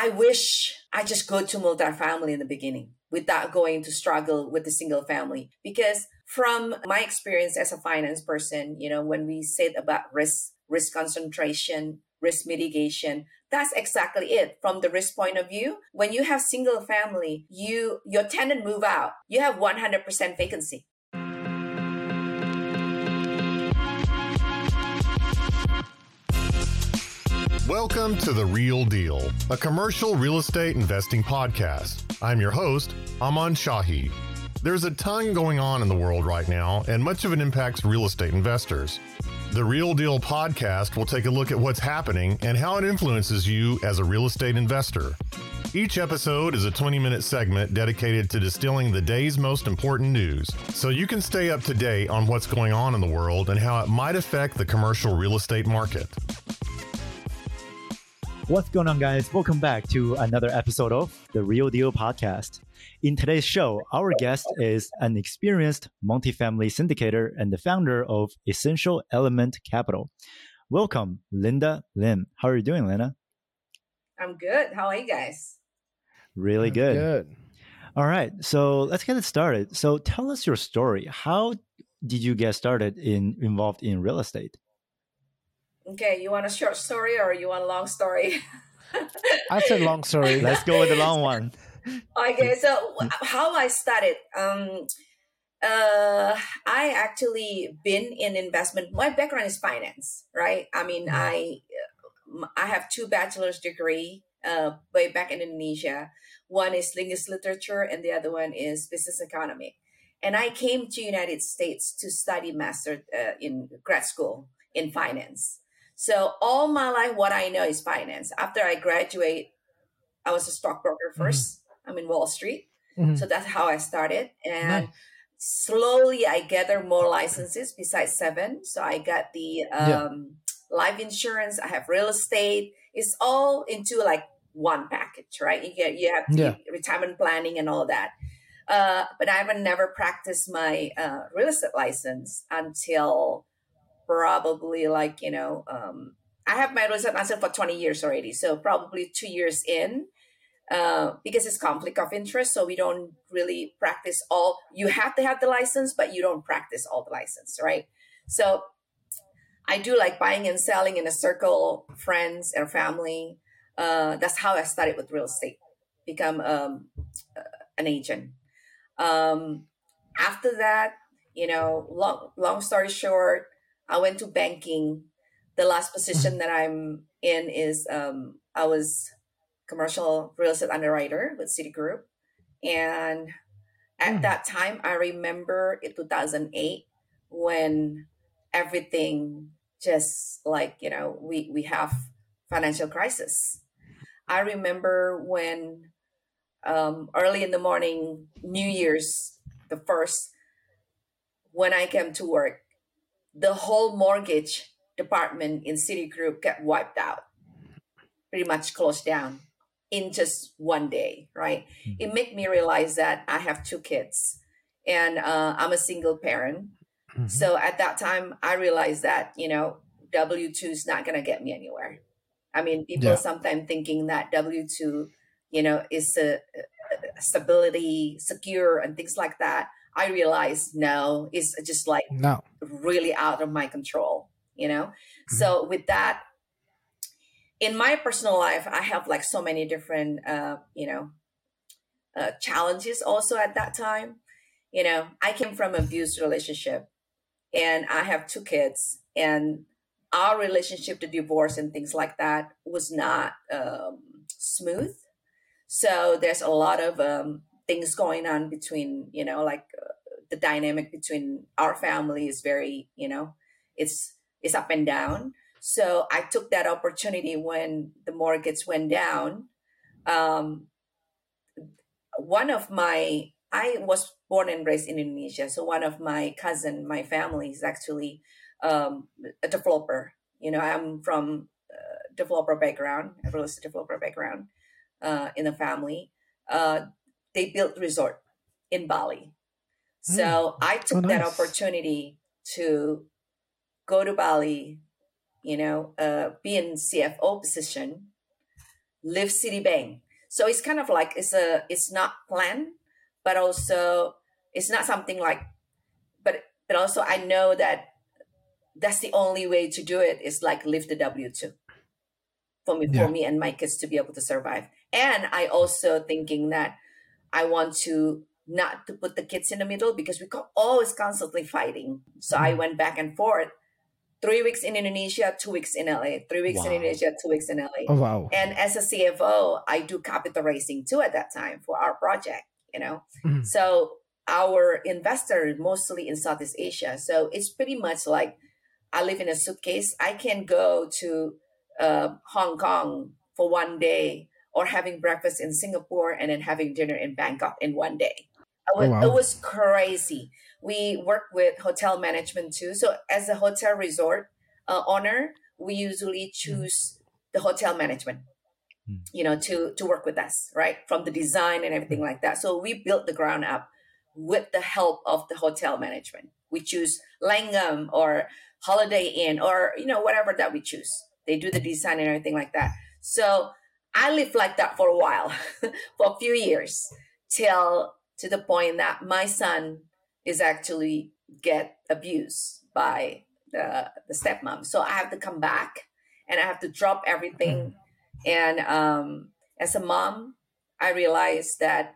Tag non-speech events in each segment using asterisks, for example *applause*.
I wish I just go to multifamily in the beginning without going to struggle with the single family. Because from my experience as a finance person, you know, when we said about risk, risk concentration, risk mitigation, that's exactly it. From the risk point of view, when you have single family, you, your tenant move out, you have 100% vacancy. Welcome to The Real Deal, a commercial real estate investing podcast. I'm your host, Aman Shahi. There's a ton going on in the world right now, and much of it impacts real estate investors. The Real Deal podcast will take a look at what's happening and how it influences you as a real estate investor. Each episode is a 20 minute segment dedicated to distilling the day's most important news so you can stay up to date on what's going on in the world and how it might affect the commercial real estate market. What's going on, guys? Welcome back to another episode of the Real Deal Podcast. In today's show, our guest is an experienced multifamily syndicator and the founder of Essential Element Capital. Welcome, Linda Lim. How are you doing, Linda? I'm good. How are you guys? Really good. Good. All right. So let's get it started. So tell us your story. How did you get started in involved in real estate? Okay, you want a short story or you want a long story? *laughs* I said long story. *laughs* Let's go with the long one. okay, so how I started. Um, uh, I actually been in investment. My background is finance, right? I mean, mm-hmm. I I have two bachelor's degree uh, way back in Indonesia. One is linguist literature, and the other one is business economy. And I came to United States to study master uh, in grad school in finance. So all my life, what I know is finance. After I graduate, I was a stockbroker 1st mm-hmm. I'm in Wall Street. Mm-hmm. So that's how I started. And nice. slowly I gather more licenses besides seven. So I got the um, yeah. life insurance, I have real estate. It's all into like one package, right? You get you have yeah. retirement planning and all that. Uh, but I haven't never practiced my uh, real estate license until probably like you know um, i have my real license for 20 years already so probably two years in uh, because it's conflict of interest so we don't really practice all you have to have the license but you don't practice all the license right? So i do like buying and selling in a circle friends and family uh, that's how i started with real estate become um, uh, an agent. Um, after that you know long long story short I went to banking. The last position mm-hmm. that I'm in is um, I was commercial real estate underwriter with Citigroup, and at mm. that time, I remember in 2008 when everything just like you know we we have financial crisis. I remember when um, early in the morning, New Year's, the first, when I came to work, the whole mortgage department in Citigroup got wiped out, pretty much closed down in just one day, right? Mm-hmm. It made me realize that I have two kids and uh, I'm a single parent. Mm-hmm. So at that time, I realized that, you know, W 2 is not going to get me anywhere. I mean, people yeah. sometimes thinking that W 2, you know, is a, a stability, secure, and things like that. I realized no, it's just like no. really out of my control, you know? Mm-hmm. So with that, in my personal life, I have like so many different, uh, you know, uh, challenges also at that time. You know, I came from abused relationship and I have two kids and our relationship to divorce and things like that was not um, smooth. So there's a lot of um, things going on between you know like uh, the dynamic between our family is very you know it's it's up and down. So i took that opportunity when the mortgage went down. Um, one of my i was born and raised in indonesia so one of my cousin my family is actually um, a developer. You know i'm from uh, developer background real estate developer background uh, in the family. Uh, they built resort in Bali. So mm. I took oh, nice. that opportunity to go to Bali, you know, uh, be in CFO position, leave Citibank. So it's kind of like it's a it's not planned, but also it's not something like but but also I know that that's the only way to do it is like live the W two for me Yeah. for me and my kids to be able to survive. And I also thinking that I want to not to put the kids in the middle because we always constantly fighting. So I Mm-hmm. went back and forth. Three weeks in Indonesia, two weeks in LA. Three weeks in Indonesia, two weeks in LA. Oh wow. And as a CFO, I do capital raising too at that time for our project, you know. Mhm. So our investor mostly in Southeast Asia. So it's pretty much like I live in a suitcase. I can go to uh, Hong Kong for one day or having breakfast in Singapore and then having dinner in Bangkok in one day. It was, Oh, wow. it was crazy. We work with hotel management too. So as a hotel resort uh, owner, we usually choose the hotel management, Mm. you know, to to work with us, right? From the design and everything like that. So we built the ground up with the help of the hotel management. We choose Langham or Holiday Inn or you know whatever that we choose. They do the design and everything like that. So I lived like that for a while, *laughs* for a few years, till to the point that my son is actually get abused by the the stepmom. So I have to come back and I have to drop everything. And um, as a mom, I realized that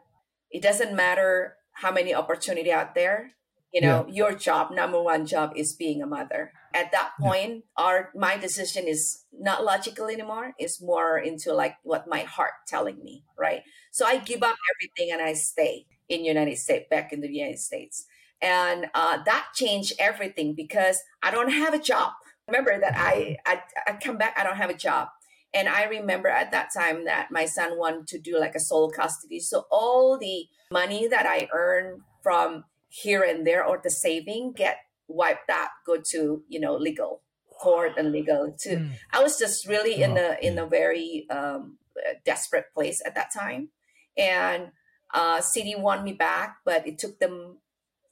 it doesn't matter how many opportunity out there. You know, your job, number one job, is being a mother. At that point, our my decision is not logical anymore. It's more into like what my heart telling me, right? So I give up everything and I stay in United States, back in the United States, and uh, that changed everything because I don't have a job. Remember that I I, I come back, I don't have a job. And I remember at that time that my son wanted to do like a sole custody. So all the money that I earned from here and there or the saving get wiped out, go to, you know, legal court and legal to Mm. I was just really in a in a very um, desperate place at that time, and uh, Citi want me back, but it took them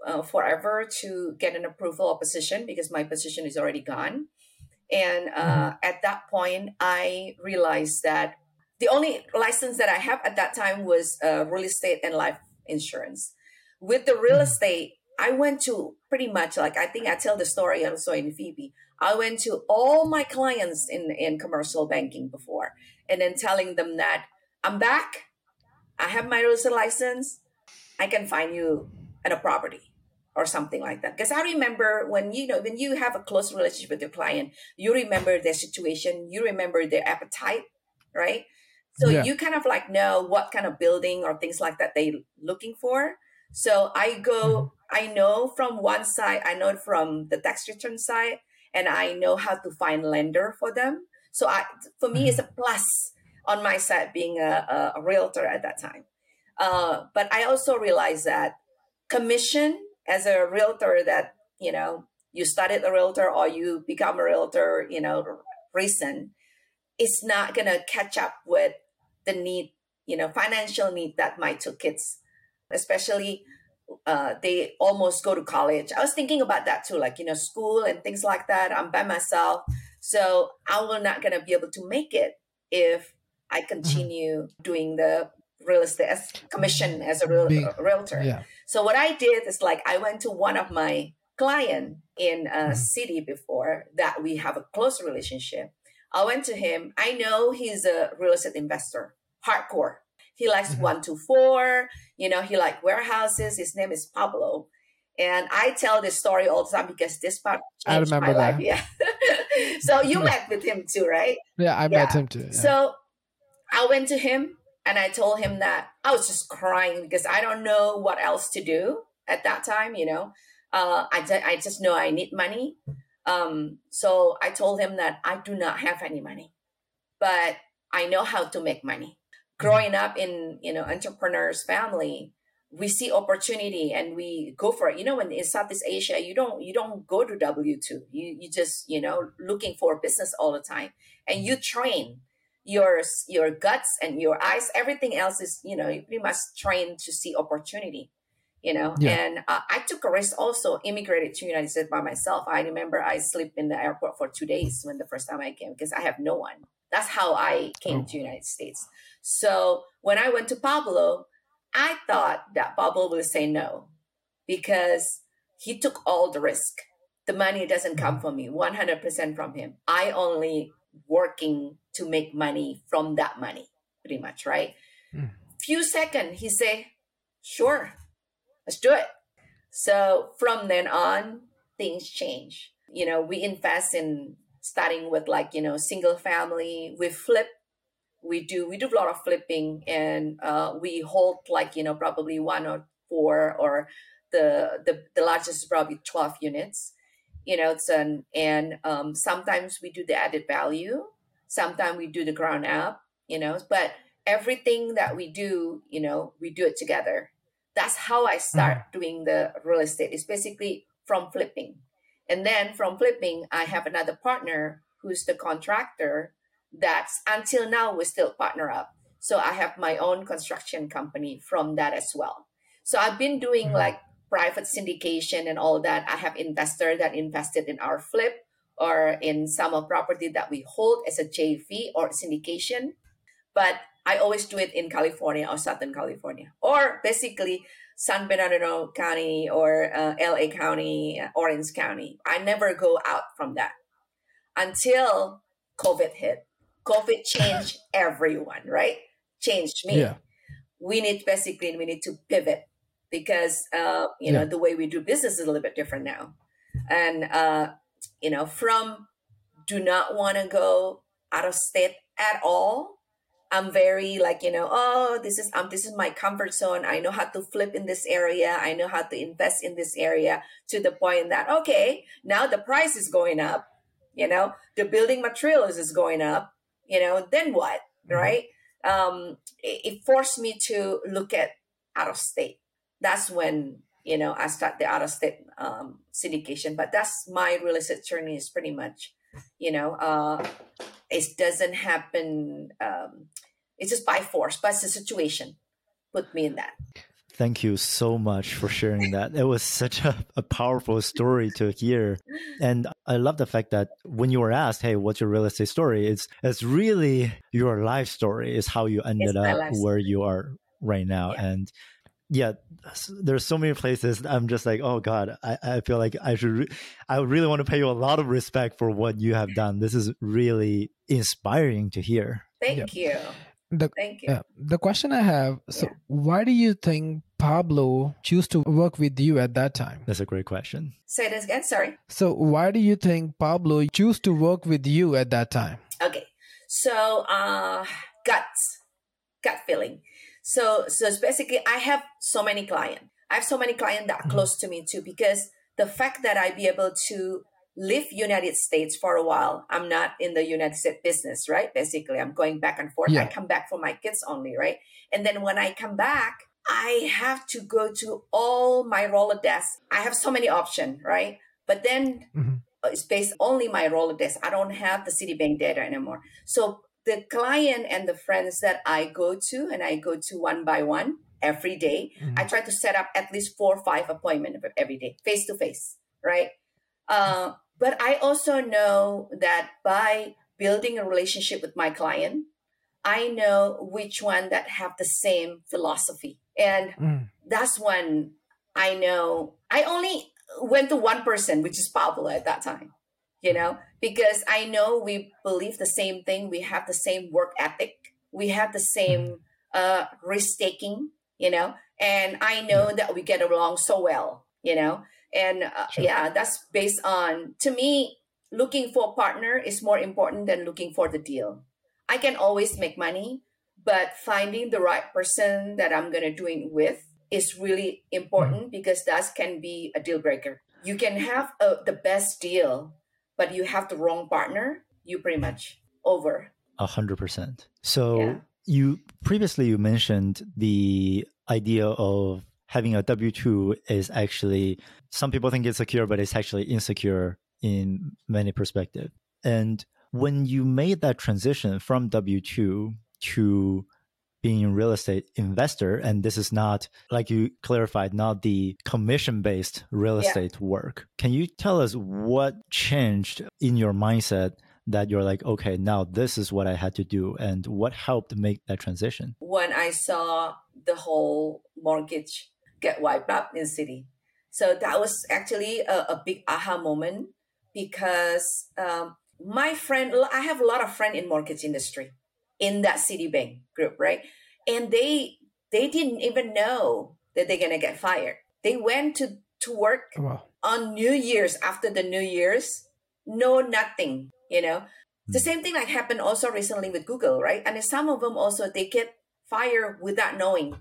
uh, forever to get an approval of position because my position is already gone. And uh, at that point, I realized that the only license that I have at that time was uh, real estate and life insurance. With the real Mhm. estate, I went to pretty much like I think I tell the story also in Phoebe. I went to all my clients in in commercial banking before, and then telling them that I'm back. I have my real estate license. I can find you at a property or something like that. Because I remember when you know when you have a close relationship with your client, you remember their situation, you remember their appetite, right? So Yeah. you kind of like know what kind of building or things like that they looking for. So I go, I know from one side, I know from the tax return side, and I know how to find lender for them. So I, for me, it's a plus on my side being a, a, a realtor at that time. Uh, but I also realized that commission as a realtor that, you know, you started a realtor or you become a realtor, you know, recent, it's not going to catch up with the need, you know, financial need that my two kids, especially uh, they almost go to college. I was thinking about that too, like, you know, school and things like that. I'm by myself. So I will not going to be able to make it if I continue doing the real estate as commission as a, real, Big. realtor. Yeah. So what I did is like I went to one of my client in a Mhm. Citi before that we have a close relationship. I went to him. I know he's a real estate investor, hardcore. He likes Mhm. one to four. You know, he like warehouses. His name is Pablo. And I tell this story all the time because this part I changed my remember life. that. Yeah. *laughs* so you met with him too, right? Yeah, I Yeah. met him too. yeah. So I went to him and I told him that I was just crying because I don't know what else to do at that time. You know, uh, I, I just know I need money. Um, so I told him that I do not have any money, but I know how to make money. Growing up in you know entrepreneurs family, we see opportunity and we go for it. You know, when in Southeast Asia, you don't you don't go to W two. You you just you know looking for business all the time, and you mm-hmm. train your your guts and your eyes. Everything else is you know you pretty much trained to see opportunity. You know Yeah. and uh, i took a risk also immigrated to united states by myself. I remember i slept in the airport for two days when the first time i came because i have no one. That's how i came Oh. to united states. So when i went to pablo i thought that pablo will say no because he took all the risk. The money doesn't come from me 100% from him. I only working to make money from that money pretty much right? Mm. few second he say sure let's do it. So from then on things change. You know we invest in starting with like you know single family. We flip. We do we do a lot of flipping and uh, we hold like you know probably one or four or the the, the largest is probably 12 units you know it's an and um, sometimes we do the added value. Sometimes we do the ground up you know but everything that we do you know we do it together that's how i start doing the real estate. It's basically from flipping. And then from flipping i have another partner who's the contractor that's until now we still partner up. So i have my own construction company from that as well. So i've been doing Mhm. like private syndication and all that. I have investor that invested in our flip or in some of property that we hold as a jv or syndication. But i always do it in california or southern california. Or basically san bernardino county or uh, la county uh, orange county. I never go out from that until covid hit. Covid *laughs* changed everyone right? Changed me. Yeah. we need basically we need to pivot because uh, you know the way we do business is a little bit different now. And uh, you know from do not want to go out of state at all i'm very like you know oh this is um this is my comfort zone. I know how to flip in this area. I know how to invest in this area to the point that okay now the price is going up you know the building materials is going up you know then what? Mhm. right? Um it, it forced me to look at out of state. That's when you know i start the out of state um syndication but that's my real estate journey is pretty much you know uh it doesn't happen um it's just by force but it's the situation put me in that Thank you so much for sharing that. It was such a, a powerful story to hear. And I love the fact that when you were asked, hey, what's your real estate story? It's it's really your life story, is how you ended up where you are right now. Yeah. And yeah, there's so many places I'm just like, oh God, I, I feel like I should, re- I really want to pay you a lot of respect for what you have done. This is really inspiring to hear. thank you The thank you yeah, the question I have. So, Yeah. why do you think Pablo choose to work with you at that time? That's a great question. say this again sorry So, why do you think Pablo choose to work with you at that time? Okay. So uh guts, gut feeling. So so it's basically I have so many clients. I have so many clients that are Mhm. close to me too because the fact that I be able to live United States for a while, I'm not in the United States business, right? Basically, I'm going back and forth. I come back for my kids only, right? And then when I come back, I have to go to all my Rolodex. I have so many options, right? But then Mhm. it's based only my Rolodex. I don't have the Citibank data anymore. So the client and the friends that I go to, and I go to one by one every day, Mhm. I try to set up at least four or five appointments every day, face to face, right? Uh, but I also know that by building a relationship with my client, I know which one that have the same philosophy, and Mm. that's when I know I only went to one person, which is Pablo at that time, you know, because I know we believe the same thing. We have the same work ethic. We have the same uh, risk taking, you know, and I know that we get along so well, you know, and uh, Sure. yeah, that's based on, to me, looking for a partner is more important than looking for the deal. I can always make money, but finding the right person that I'm going to do it with is really important because that can be a deal breaker. You can have a, the best deal, but you have the wrong partner, you pretty much over. A hundred percent. So Yeah. you previously you mentioned the idea of having a W two is actually some people think it's secure, but it's actually insecure in many perspectives. And when you made that transition from W two to being a real estate investor, and this is not, like you clarified, not the commission based real Yeah. estate work. Can you tell us what changed in your mindset that you're like, okay, now this is what I had to do, and what helped make that transition? when I saw the whole mortgage get wiped up in the Citi. So that was actually a, a big aha moment because um, my friend, I have a lot of friends in mortgage industry in that Citibank group, right? And they they didn't even know that they're gonna get fired. They went to to work Wow. on New Year's after the New Year's, no nothing, you know. The Mm. same thing like happened also recently with Google, right? And some of them also they get fired without knowing.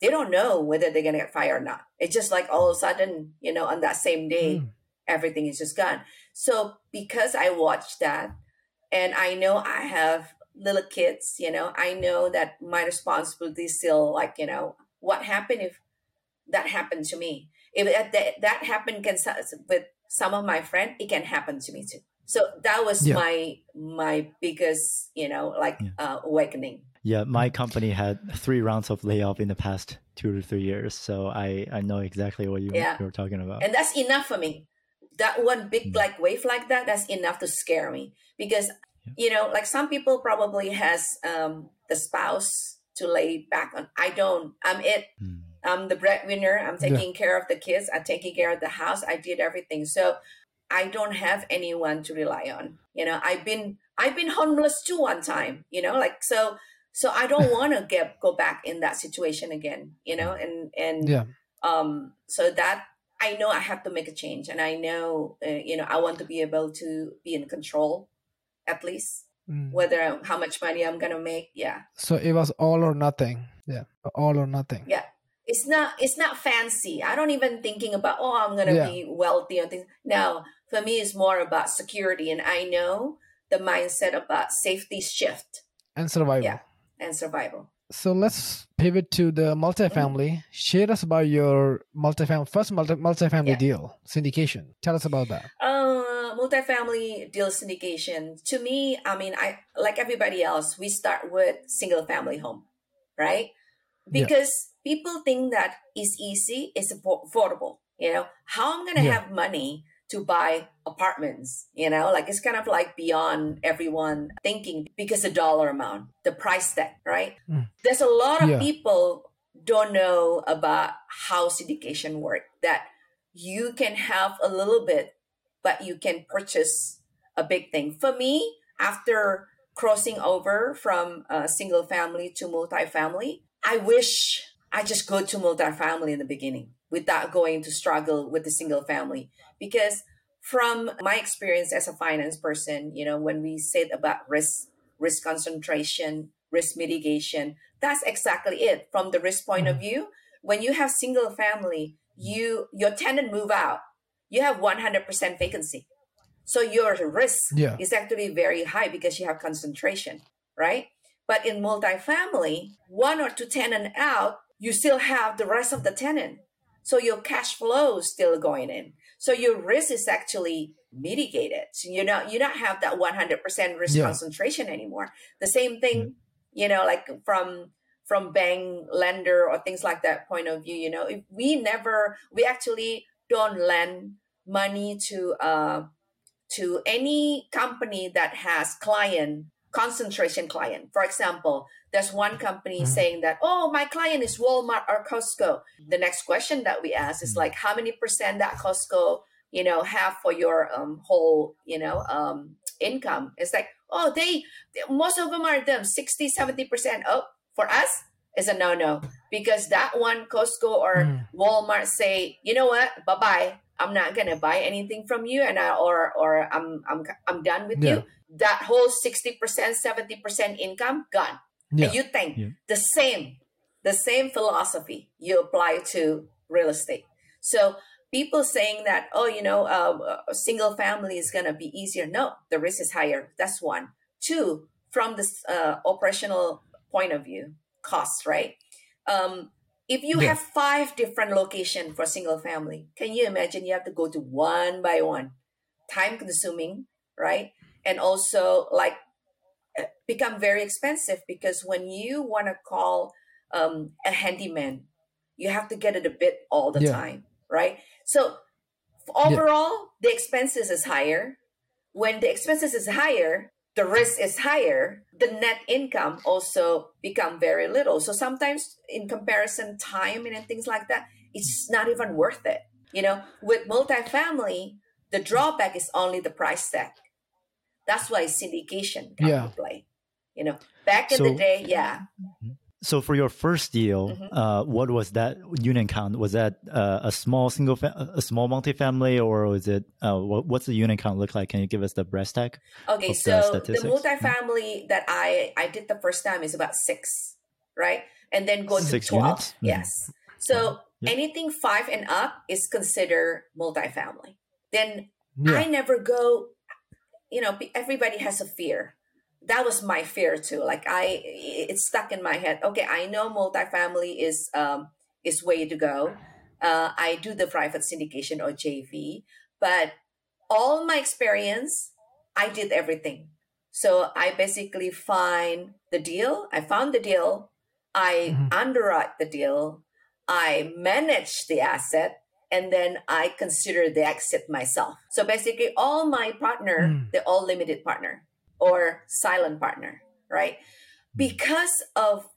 They don't know whether they're gonna get fired or not. It's just like all of a sudden, you know, on that same day, Mm. everything is just gone. So because I watched that and I know I have little kids, you know, I know that my responsibility is still like, you know, what happened if that happened to me? If that, that, that happened can, with some of my friends, it can happen to me too. So that was Yeah. my my biggest, you know, like Yeah. uh, awakening. Yeah, my company had three rounds of layoff in the past two to three years, so I I know exactly what you Yeah. you're talking about. and that's enough for me that one big Mm. like wave like that that's enough to scare me because you know like some people probably has um the spouse to lay back on. I don't. I'm it. Mm. i'm the breadwinner. I'm Yeah. taking care of the kids. I'm taking care of the house. I did everything. So i don't have anyone to rely on. You know i've been i've been homeless too one time you know like so so i don't *laughs* want to get go back in that situation again you know and and Yeah. um so that i know i have to make a change. And i know uh, you know i want to be able to be in control at least Mm. whether how much money i'm gonna make yeah So it was all or nothing. Yeah. All or nothing. yeah it's not it's not fancy i don't even thinking about oh i'm gonna Yeah. be wealthy or things no for me it's more about security and i know the mindset about safety shift And survival. Yeah. and survival So let's pivot to the multifamily. Share us about your multifamily first multi multifamily Yeah. deal syndication. Tell us about that. Uh, multifamily deal syndication. To me, I mean, I like everybody else. We start with single family home, right? Yeah. Because people think that it's easy, it's affordable. You know, how I'm gonna Yeah. have money to buy apartments? You know, like it's kind of like beyond everyone thinking because the dollar amount, the price tag, right? Mm. There's a lot of Yeah. people don't know about how syndication work. That you can have a little bit but you can purchase a big thing. For me, after crossing over from uh, single family to multifamily, I wish I just go to multifamily in the beginning without going to struggle with the single family. Because from my experience as a finance person, you know, when we said about risk, risk concentration, risk mitigation, that's exactly it. From the risk point of view, when you have single family, you your tenant move out you have 100% vacancy. So your risk Yeah. is actually very high because you have concentration, right? But in multifamily, one or two tenant out, you still have the rest of the tenant. So your cash flow is still going in. So your risk is actually mitigated. So you know you don't have that 100% risk Yeah. concentration anymore. The same thing, you know, like from from bank lender or things like that point of view, you know, if we never we actually don't lend money to uh to any company that has client concentration client. For example, there's one company Mhm. saying that, oh, my client is Walmart or Costco. The next question that we ask is like, how many percent that Costco, you know, have for your um, whole, you know, um, income? It's like, oh, they, most of them are them, 60, 70%. Oh, for us, is a no-no because that one Costco or Mm. Walmart say, you know what, bye bye. I'm not gonna buy anything from you, and I or or I'm I'm I'm done with Yeah. you. That whole sixty percent, seventy percent income gone. Yeah. And you think Yeah. the same, the same philosophy you apply to real estate. So people saying that, oh, you know, uh, a single family is gonna be easier. No, the risk is higher. That's one. Two, from this uh, operational point of view, costs, right? Um, if you Yeah. have five different location for single family, can you imagine you have to go to one by one? Time consuming, right? And also like uh, become very expensive because when you want to call um, a handyman, you have to get it a bit all the Yeah. time, right? So overall, the expenses is higher. When the expenses is higher, the risk is higher. The net income also become very little. So sometimes, in comparison, time and things like that, it's not even worth it. You know, with multifamily, the drawback is only the price tag. That's why syndication come Yeah. to play. You know, back in the day, yeah, mm-hmm. So for your first deal, Mhm. uh, what was that unit count? Was that uh, a small single, fa- a small multifamily, or was it? Uh, what, what's the unit count look like? Can you give us the brass tag? Okay, the so the statistics. multifamily that I I did the first time is about six, right? And then go to Six twelve. units? Mhm. Yes. So anything five and up is considered multifamily. Then Yeah. I never go. You know, everybody has a fear. That was my fear too. Like I, it's stuck in my head. Okay, I know multifamily is um is way to go. Uh, I do the private syndication or JV, but all my experience, I did everything. So I basically find the deal. I found the deal. I Mhm. underwrite the deal. I manage the asset, and then I consider the exit myself. So basically, all my partner, Mm. they're all limited partner or silent partner, right? Because of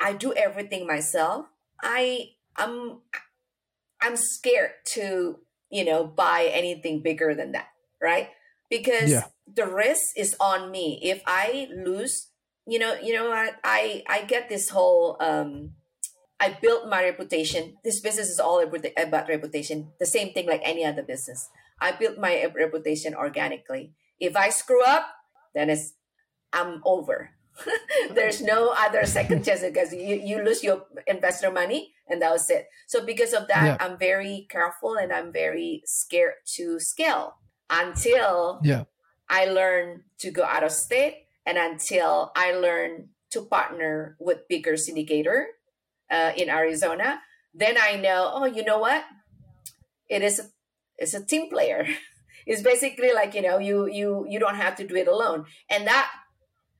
I do everything myself. I I'm I'm scared to you know buy anything bigger than that, right? Because Yeah. the risk is on me. If I lose, you know, you know what? I I get this whole um I built my reputation. This business is all about about reputation. The same thing like any other business. I built my reputation organically. If I screw up, then it's I'm over. *laughs* There's no other second chance because you, you lose your investor money and that was it. So because of that, Yeah. I'm very careful and I'm very scared to scale until Yeah. I learn to go out of state and until I learn to partner with bigger syndicator uh, in Arizona, then I know, oh, you know what? It is a, it's a team player. *laughs* it's basically like, you know, you you you don't have to do it alone. And that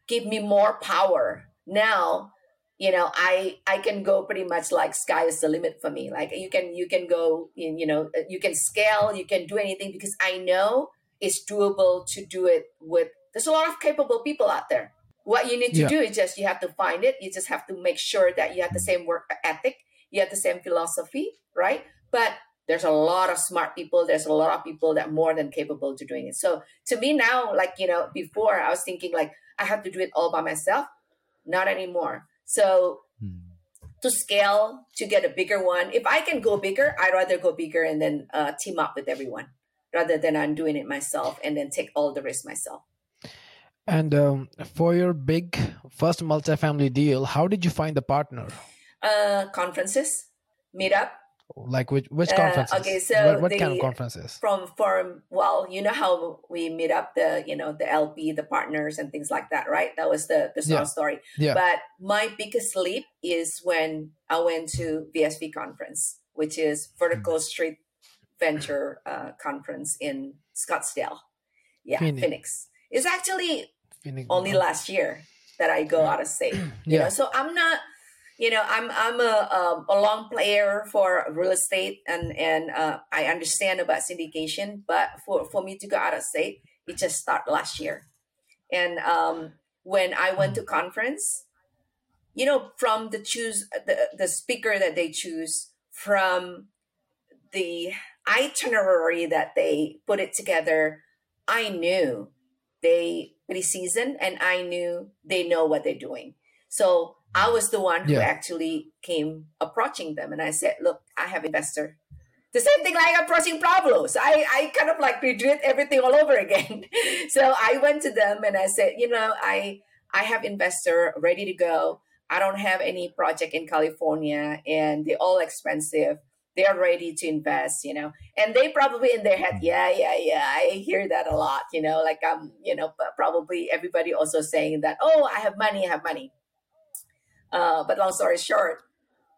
gave me more power. Now, you know, I I can go pretty much like sky is the limit for me. Like you can you can go in, you know, uh, you can scale, you can do anything because I know it's doable to do it with there's a lot of capable people out there what you need to Yeah. do is just you have to find it you just have to make sure that you have the same work ethic you have the same philosophy right but there's a lot of smart people there's a lot of people that more than capable to doing it so to me now like you know before i was thinking like i have to do it all by myself not anymore so Hmm. to scale to get a bigger one if i can go bigger i'd rather go bigger and then uh, team up with everyone rather than i'm doing it myself and then take all the risk myself And um, for your big first multifamily deal, how did you find the partner? uh conferences meetup Like which which Uh, conferences? okay, so what, what kind of conferences? from from well you know how we meet up the you know the lp the partners and things like that right that was the the small Yeah. story Yeah. but my biggest leap is when i went to vsv conference which is vertical street venture uh, conference in scottsdale yeah Phoenix. phoenix, it's actually Phoenix- only last year that I go out of state. *clears throat* You know, Yeah. so I'm not, you know, I'm I'm a a long player for real estate, and and uh, I understand about syndication, but for for me to go out of state, it just started last year, and um, when I went to conference, you know, from the choose the the speaker that they choose, from the itinerary that they put it together, I knew they pretty seasoned and I knew they know what they're doing. So I was the one who Yeah. actually came approaching them and I said, look, I have investor. The same thing like approaching Pablo. So I, I kind of like redid everything all over again. *laughs* so I went to them and I said, you know, I I have investor ready to go. I don't have any project in California and they're all expensive. They're ready to invest, you know. And they probably in their head, yeah, yeah, yeah. I hear that a lot, you know, like um, you know, probably everybody also saying that, oh, I have money, I have money. Uh, but long story short,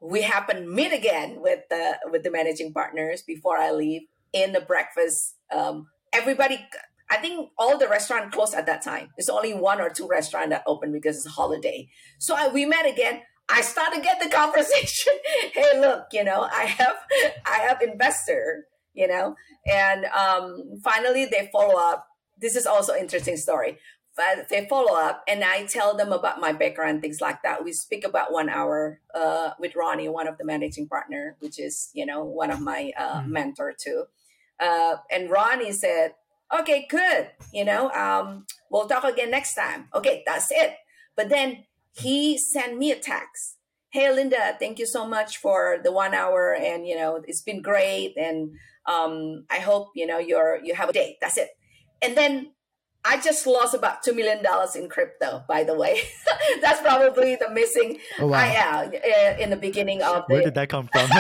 we happen meet again with the with the managing partners before I leave in the breakfast. Um, everybody, I think all the restaurant closed at that time. It's only one or two restaurant that open because it's a holiday. So I, we met again. I started to get the *laughs* conversation. hey, look, you know, I have I have investor, you know, and um, finally they follow up. This is also interesting story. But they follow up, and I tell them about my background, things like that. We speak about one hour uh, with Ronnie, one of the managing partner, which is you know one of my uh, mm-hmm. mentor too. Uh, and Ronnie said, "Okay, good. You know, um, we'll talk again next time. Okay, that's it." But then he sent me a text hey linda thank you so much for the one hour and you know it's been great and um, i hope you know you're you have a date that's it and then i just lost about two million dollars in crypto by the way *laughs* that's probably the missing oh, wow. I, uh, *laughs* *laughs* in the beginning of the where did that come from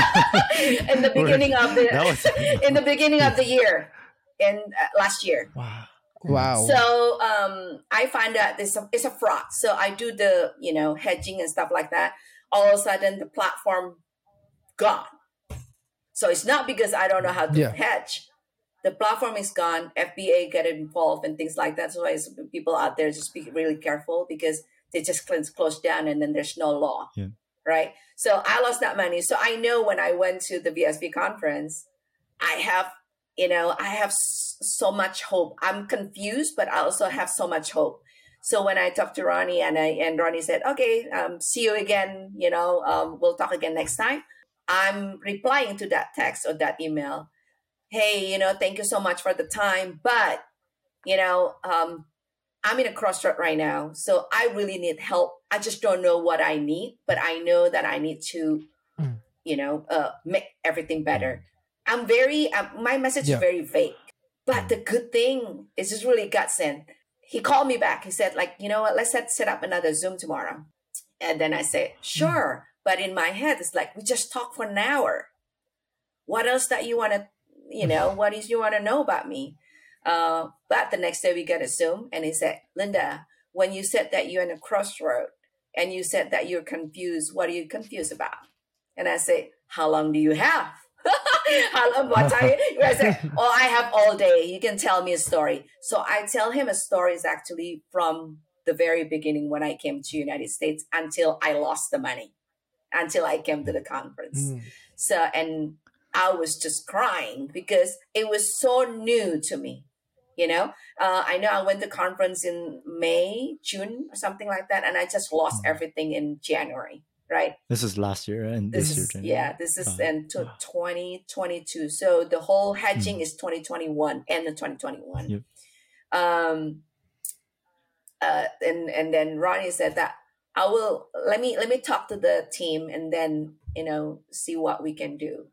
in the beginning of the was... in the beginning of the year in uh, last year wow Wow. So um, I find that this it's a fraud. So I do the you know hedging and stuff like that. All of a sudden, the platform gone. So it's not because I don't know how to yeah. hedge. The platform is gone. FBI get involved and things like that. So why people out there just be really careful because they just close down and then there's no law. Yeah. Right. So I lost that money. So I know when I went to the VSP conference, I have you know, I have so much hope. I'm confused, but I also have so much hope. So when I talked to Ronnie and I and Ronnie said, "Okay, um, see you again. You know, um, we'll talk again next time." I'm replying to that text or that email. Hey, you know, thank you so much for the time, but you know, um, I'm in a crossroad right now, so I really need help. I just don't know what I need, but I know that I need to, mm. you know, uh, make everything better. I'm very, uh, my message yeah. is very vague. But the good thing is just really gut sent. He called me back. He said, like, you know what, let's set, set up another Zoom tomorrow. And then I said, sure. Mm. But in my head, it's like, we just talked for an hour. What else that you want to, you know, what is you want to know about me? Uh, but the next day we got a Zoom and he said, Linda, when you said that you're in a crossroad and you said that you're confused, what are you confused about? And I say, how long do you have? *laughs* How long, what time? I say, *laughs* oh, I have all day. You can tell me a story. So I tell him a story is actually from the very beginning when I came to United States until I lost the money, until I came to the conference. Mm. So and I was just crying because it was so new to me. You know, uh, I know I went to conference in May, June, or something like that, and I just lost mm. everything in January right? This is last year and this, this year. Yeah, this is in to 2022. So the whole hedging mm. is 2021 and the 2021. Yep. Um, uh, and and then Ronnie said that I will let me let me talk to the team and then you know see what we can do.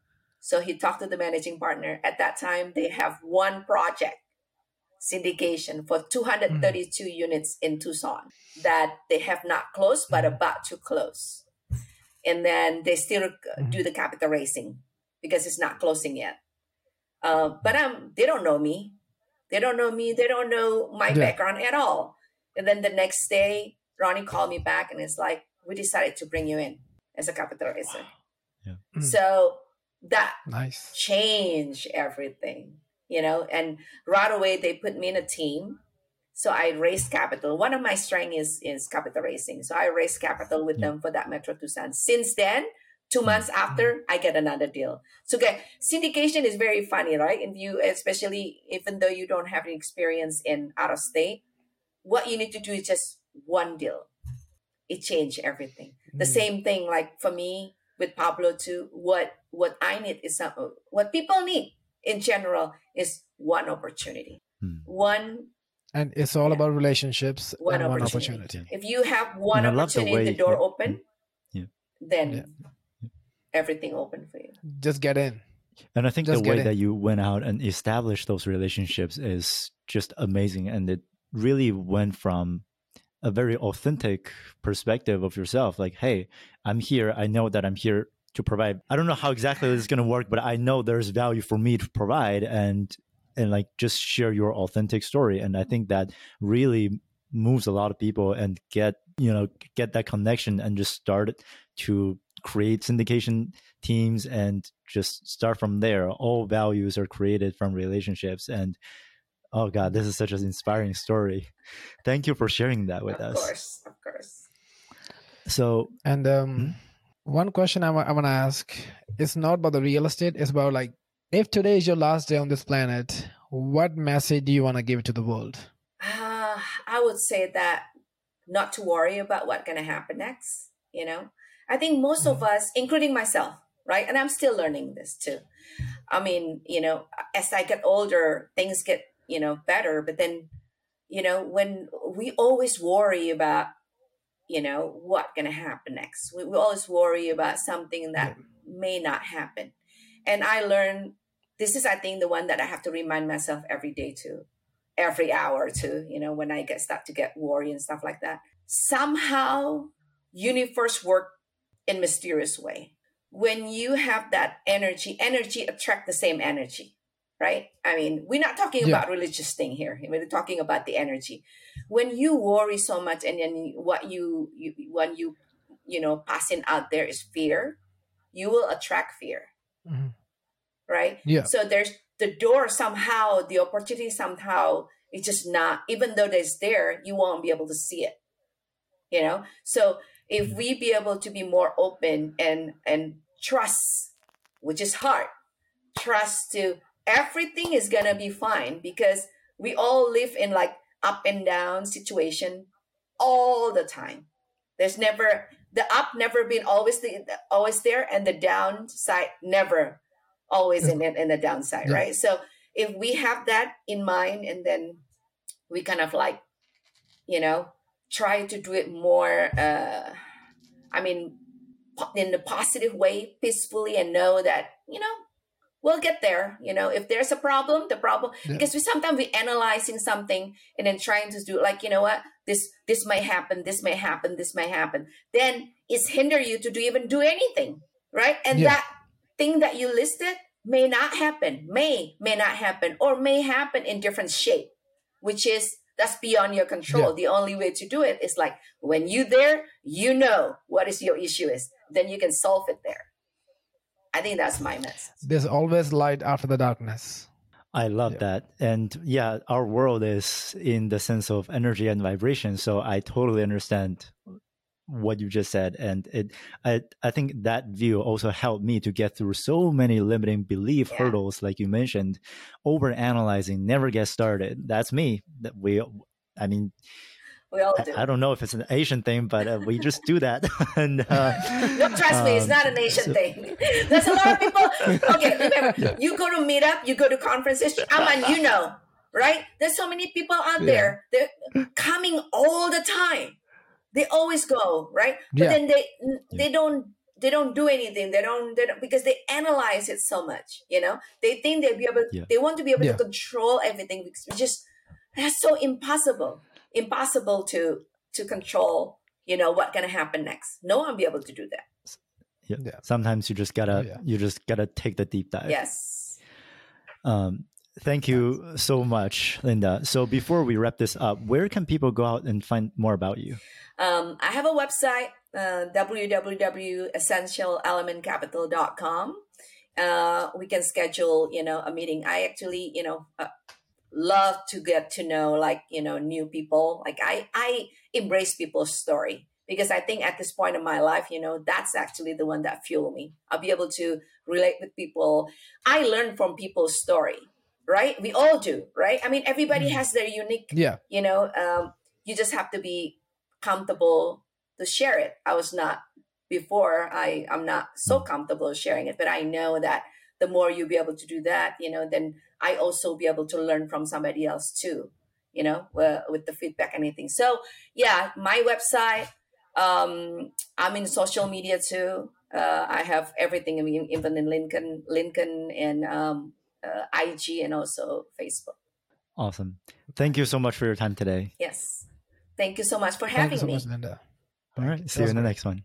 So he talked to the managing partner. At that time, they have one project syndication for 232 mm. units in Tucson that they have not closed but mm. about to close and then they still mm-hmm. do the capital raising because it's not closing yet. Uh, but um, they don't know me. They don't know me. They don't know my yeah. background at all. And then the next day, Ronnie called me back and it's like, we decided to bring you in as a capital raiser. Wow. Yeah. Mm. So that nice changed everything, you know. And right away, they put me in a team so I raised capital. One of my strengths is, is capital raising. So I raised capital with them for that Metro Tucson. Since then, two mm-hmm. months after, I get another deal. So okay, syndication is very funny, right? And you, especially even though you don't have any experience in out of state, what you need to do is just one deal. It changed everything. Mm. The same thing, like for me with Pablo too. What what I need is some, what people need in general is one opportunity, mm. one and it's all yeah. about relationships one, and opportunity. one opportunity. If you have one opportunity, the, way, the door yeah. open, yeah. then everything open for you. Just get in. And I think just the way in. that you went out and established those relationships is just amazing. And it really went from a very authentic perspective of yourself. Like, hey, I'm here. I know that I'm here to provide. I don't know how exactly this is going to work, but I know there's value for me to provide. And and like just share your authentic story and i think that really moves a lot of people and get you know get that connection and just start to create syndication teams and just start from there all values are created from relationships and Oh God, this is such an inspiring story. Thank you for sharing that with of us. Of course, of course. So, And um, Hmm? one question I want to ask is not about the real estate. It's about like, if today is your last day on this planet, what message do you want to give to the world? Uh, I would say that not to worry about what's going to happen next. You know, I think most of us, including myself, right? And I'm still learning this too. I mean, you know, as I get older, things get, you know, better. But then, you know, when we always worry about, you know, what's going to happen next, we, we always worry about something that may not happen. And I learned this is, I think, the one that I have to remind myself every day too every hour too you know when i get start to get worry and stuff like that somehow universe work in mysterious way when you have that energy energy attract the same energy right? I mean we're not talking Yeah. about religious thing here. We're talking about the energy. When you worry so much and then what you, you when you you know passing out there is fear you will attract fear. Mhm. right? Yeah. so there's the door somehow the opportunity somehow it's just not even though it's there you won't be able to see it. You know? So if we be able to be more open and and trust which is hard trust to everything is gonna be fine because we all live in like up and down situation all the time there's never the up never been always the always there and the downside never always in it in the downside Yeah. right so if we have that in mind and then we kind of like you know try to do it more uh i mean in a positive way peacefully and know that you know we'll get there you know if there's a problem the problem Yeah. because we sometimes we analyzing something and then trying to do like you know what this this might happen this may happen this may happen then it's hinder you to do even do anything right and Yeah. that thing that you listed may not happen may may not happen or may happen in different shape which is that's beyond your control the only way to do it is like when you there you know what is your issue is then you can solve it there i think that's my message There's always light after the darkness. I love Yeah. that. And yeah, our world is in the sense of energy and vibration. So I totally understand what you just said. And it I I think that view also helped me to get through so many limiting belief Yeah. hurdles, like you mentioned. Over analyzing, never get started. That's me. That we I mean, we all do I, I don't know if it's an Asian thing, but uh, we just do that. *laughs* and uh, *laughs* no, trust me, it's um, not an Asian so- thing. *laughs* There's a lot of people. Okay, remember, you go to meetup, you go to conferences. Aman, you know, right? There's so many people out Yeah. there. They're coming all the time. They always go, right? But Yeah. then they they don't they don't do anything. They don't, they don't because they analyze it so much. You know, they think they'll be able. Yeah. They want to be able Yeah. to control everything, which is just that's so impossible. Impossible to to control. You know what gonna happen next? No one will be able to do that. yeah, Yeah. sometimes you just gotta Oh, yeah. you just gotta take the deep dive. Yes. Um, thank you so much, Linda. So before we wrap this up, where can people go out and find more about you? Um, I have a website, uh, www.essentialelementcapital.com. Uh, we can schedule, you know, a meeting. I actually, you know, uh, love to get to know like, you know, new people. Like I, I embrace people's story because I think at this point in my life, you know, that's actually the one that fuel me. I'll be able to relate with people. I learn from people's story, right? We all do, right? I mean, everybody Mhm. has their unique Yeah. you know um, you just have to be comfortable to share it i was not before i i'm not so comfortable sharing it but i know that the more you'll be able to do that you know then i also be able to learn from somebody else too you know uh, with the feedback and anything so yeah my website um, i'm in social media too uh, i have everything I mean, even in LinkedIn LinkedIn and um, uh, ig and also facebook Awesome. Thank you so much for your time today. Yes. Thank you so much for Thank having you so me. much, Linda. All right. See you in the next one.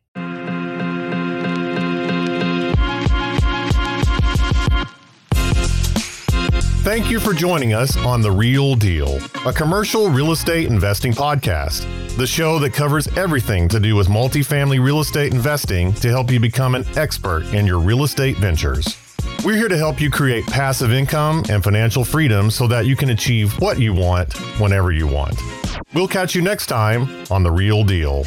Thank you for joining us on The Real Deal, a commercial real estate investing podcast. The show that covers everything to do with multifamily real estate investing to help you become an expert in your real estate ventures. We're here to help you create passive income and financial freedom so that you can achieve what you want whenever you want. We'll catch you next time on The Real Deal.